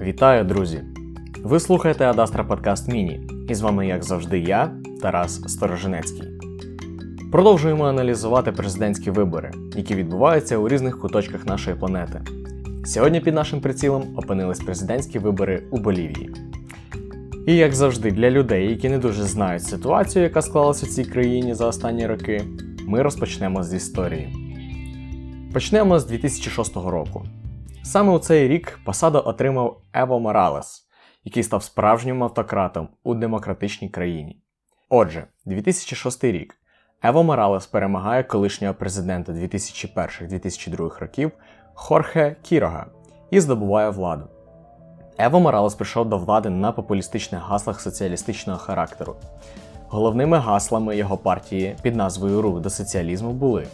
Вітаю, друзі! Ви слухаєте Адастра Подкаст Міні, і з вами, як завжди, я, Тарас Сторожинецький. Продовжуємо аналізувати президентські вибори, які відбуваються у різних куточках нашої планети. Сьогодні під нашим прицілом опинились президентські вибори у Болівії. І як завжди, для людей, які не дуже знають ситуацію, яка склалася в цій країні за останні роки, ми розпочнемо з історії. Почнемо з 2006 року. Саме у цей рік посаду отримав Ево Моралес, який став справжнім автократом у демократичній країні. Отже, 2006 рік Ево Моралес перемагає колишнього президента 2001-2002 років Хорхе Кірога і здобуває владу. Ево Моралес прийшов до влади на популістичних гаслах соціалістичного характеру. Головними гаслами його партії під назвою Рух до соціалізму були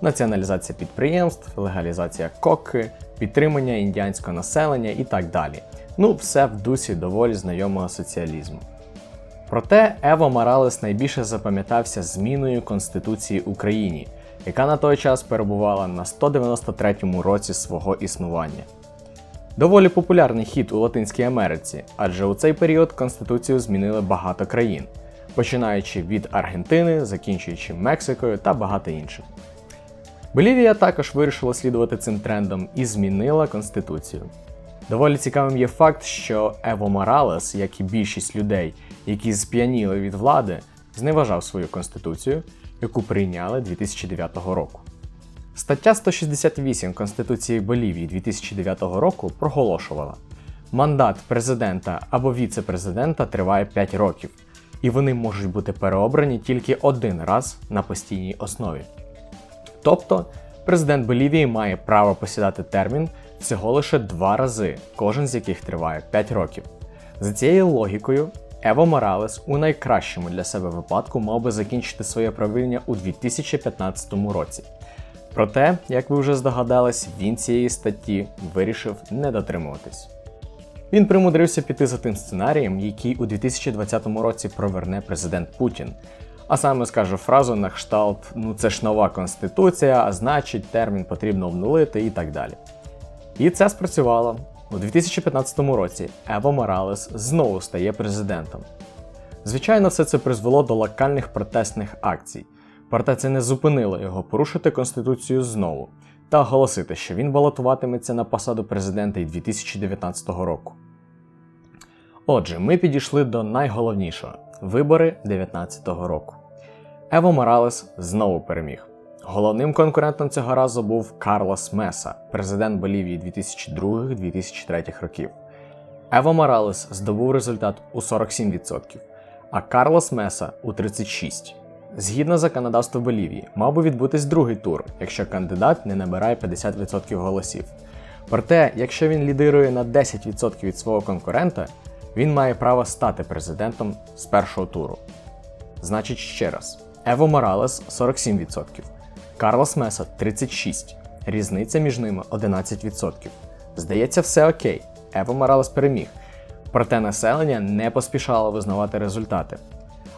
націоналізація підприємств, легалізація коки, підтримання індіанського населення і так далі. Ну, все в дусі доволі знайомого соціалізму. Проте Ево Моралес найбільше запам'ятався зміною Конституції Україні, яка на той час перебувала на 193-му році свого існування. Доволі популярний хід у Латинській Америці, адже у цей період Конституцію змінили багато країн, починаючи від Аргентини, закінчуючи Мексикою та багато інших. Болівія також вирішила слідувати цим трендом і змінила конституцію. Доволі цікавим є факт, що Ево Моралес, як і більшість людей, які сп'яніли від влади, зневажав свою конституцію, яку прийняли 2009 року. Стаття 168 Конституції Болівії 2009 року проголошувала: мандат президента або віце-президента триває 5 років, і вони можуть бути переобрані тільки один раз на постійній основі. Тобто, президент Болівії має право посідати термін всього лише два рази, кожен з яких триває 5 років. За цією логікою, Ево Моралес у найкращому для себе випадку мав би закінчити своє правління у 2015 році. Проте, як ви вже здогадались, він цієї статті вирішив не дотримуватись. Він примудрився піти за тим сценарієм, який у 2020 році проверне президент Путін. А саме скаже фразу на кшталт: ну це ж нова конституція, а значить, термін потрібно обнулити і так далі. І це спрацювало. У 2015 році Ево Моралес знову стає президентом. Звичайно, все це призвело до локальних протестних акцій, проте це не зупинило його порушити Конституцію знову та оголосити, що він балотуватиметься на посаду президента і 2019 року. Отже, ми підійшли до найголовнішого вибори 2019 року. Ево Моралес знову переміг. Головним конкурентом цього разу був Карлос Меса, президент Болівії 2002-2003 років. Ево Моралес здобув результат у 47%, а Карлос Меса у 36%. Згідно законодавства Болівії, мав би відбутись другий тур, якщо кандидат не набирає 50% голосів. Проте, якщо він лідирує на 10% від свого конкурента, він має право стати президентом з першого туру. Значить, ще раз: Ево Моралес 47%, Карлос Меса 36%, різниця між ними 11%. Здається, все окей. Ево Моралес переміг. Проте населення не поспішало визнавати результати.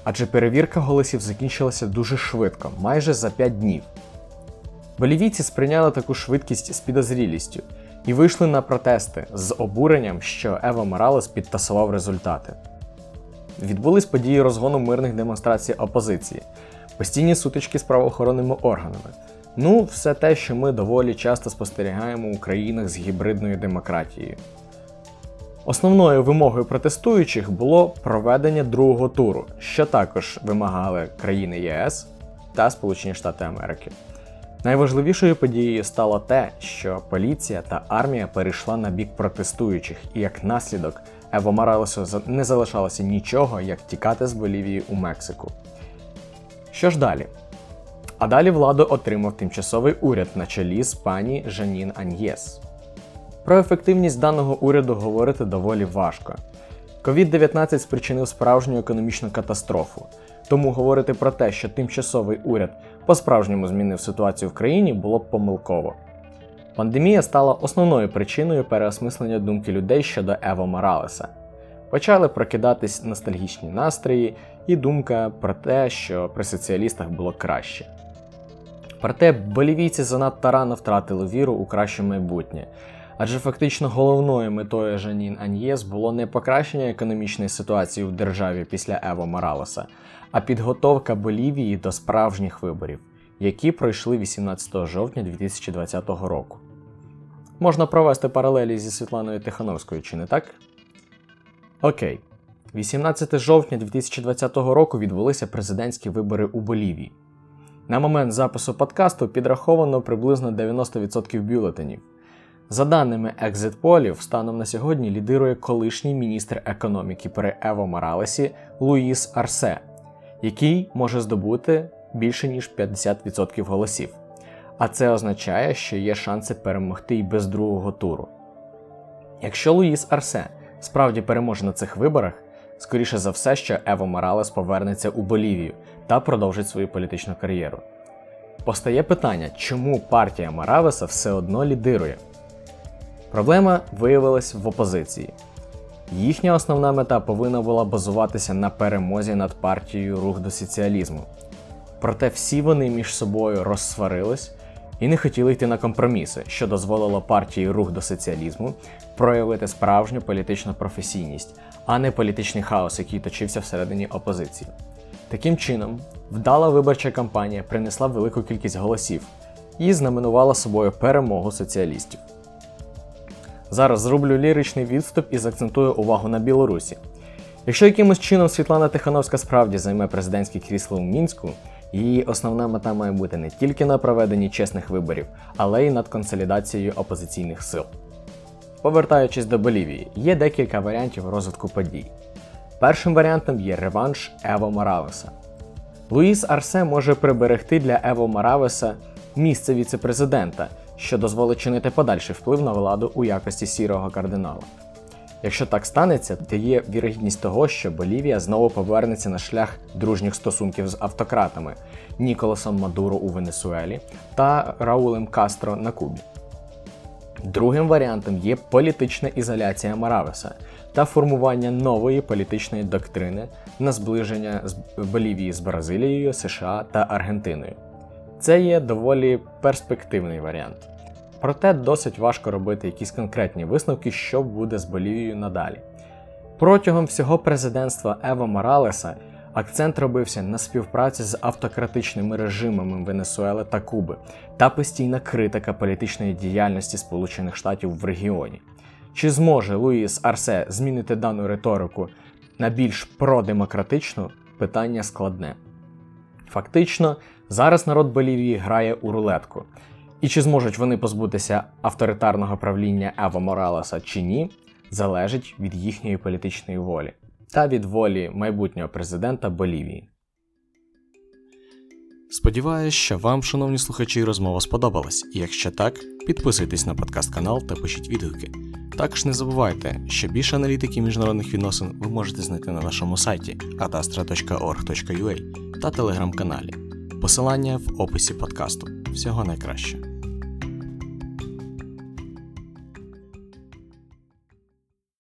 Адже перевірка голосів закінчилася дуже швидко, майже за 5 днів. Болівійці сприйняли таку швидкість з підозрілістю і вийшли на протести з обуренням, що Ево Моралес підтасував результати. Відбулись події розгону мирних демонстрацій опозиції, постійні сутички з правоохоронними органами. Ну, все те, що ми доволі часто спостерігаємо у країнах з гібридною демократією. Основною вимогою протестуючих було проведення другого туру, що також вимагали країни ЄС та Сполучені Штати Америки. Найважливішою подією стало те, що поліція та армія перейшла на бік протестуючих, і як наслідок Ево Моралесу не залишалося нічого, як тікати з Болівії у Мексику. Що ж далі? А далі владу отримав тимчасовий уряд на чолі з пані Жанін Аньєс. Про ефективність даного уряду говорити доволі важко. COVID-19 спричинив справжню економічну катастрофу, тому говорити про те, що тимчасовий уряд по-справжньому змінив ситуацію в країні, було б помилково. Пандемія стала основною причиною переосмислення думки людей щодо Ево Моралеса. Почали прокидатись ностальгічні настрої і думка про те, що при соціалістах було краще. Проте болівійці занадто рано втратили віру у краще майбутнє, Адже фактично головною метою Жанін Аньєс було не покращення економічної ситуації в державі після Ево Моралеса, а підготовка Болівії до справжніх виборів, які пройшли 18 жовтня 2020 року. Можна провести паралелі зі Світланою Тихановською, чи не так? Окей. 18 жовтня 2020 року відбулися президентські вибори у Болівії. На момент запису подкасту підраховано приблизно 90% бюлетенів. За даними екзитполів, станом на сьогодні лідирує колишній міністр економіки при Ево Моралесі Луїс Арсе, який може здобути більше ніж 50% голосів. А це означає, що є шанси перемогти й без другого туру. Якщо Луїс Арсе справді переможе на цих виборах, скоріше за все, що Ево Моралес повернеться у Болівію та продовжить свою політичну кар'єру. Постає питання, чому партія Моравеса все одно лідирує? Проблема виявилась в опозиції. Їхня основна мета повинна була базуватися на перемозі над партією рух до соціалізму. Проте всі вони між собою розсварились і не хотіли йти на компроміси, що дозволило партії рух до соціалізму проявити справжню політичну професійність, а не політичний хаос, який точився всередині опозиції. Таким чином, вдала виборча кампанія принесла велику кількість голосів і знаменувала собою перемогу соціалістів. Зараз зроблю ліричний відступ і заакцентую увагу на Білорусі. Якщо якимось чином Світлана Тихановська справді займе президентське крісло у мінську, її основна мета має бути не тільки на проведенні чесних виборів, але й над консолідацією опозиційних сил. Повертаючись до Болівії, є декілька варіантів розвитку подій. Першим варіантом є реванш Ево Моралеса. Луїс Арсе може приберегти для Ево Моралеса місце віцепрезидента, що дозволить чинити подальший вплив на владу у якості сірого кардинала. Якщо так станеться, то є вірогідність того, що Болівія знову повернеться на шлях дружніх стосунків з автократами Ніколасом Мадуро у Венесуелі та Раулем Кастро на Кубі. Другим варіантом є політична ізоляція Моравеса та формування нової політичної доктрини на зближення Болівії з Бразилією, США та Аргентиною. Це є доволі перспективний варіант. Проте досить важко робити якісь конкретні висновки, що буде з Болівією надалі. Протягом всього президентства Ева Моралеса акцент робився на співпраці з автократичними режимами Венесуели та Куби та постійна критика політичної діяльності Сполучених Штатів в регіоні. Чи зможе Луїс Арсе змінити дану риторику на більш продемократичну питання складне. Фактично, зараз народ Болівії грає у рулетку. І чи зможуть вони позбутися авторитарного правління Ево Моралеса чи ні, залежить від їхньої політичної волі та від волі майбутнього президента Болівії. Сподіваюсь, що вам, шановні слухачі, розмова сподобалась, і якщо так, підписуйтесь на подкаст канал та пишіть відгуки. Також не забувайте, що більше аналітики міжнародних відносин ви можете знайти на нашому сайті adastra.org.ua та телеграм-каналі. Посилання в описі подкасту. Всього найкраще.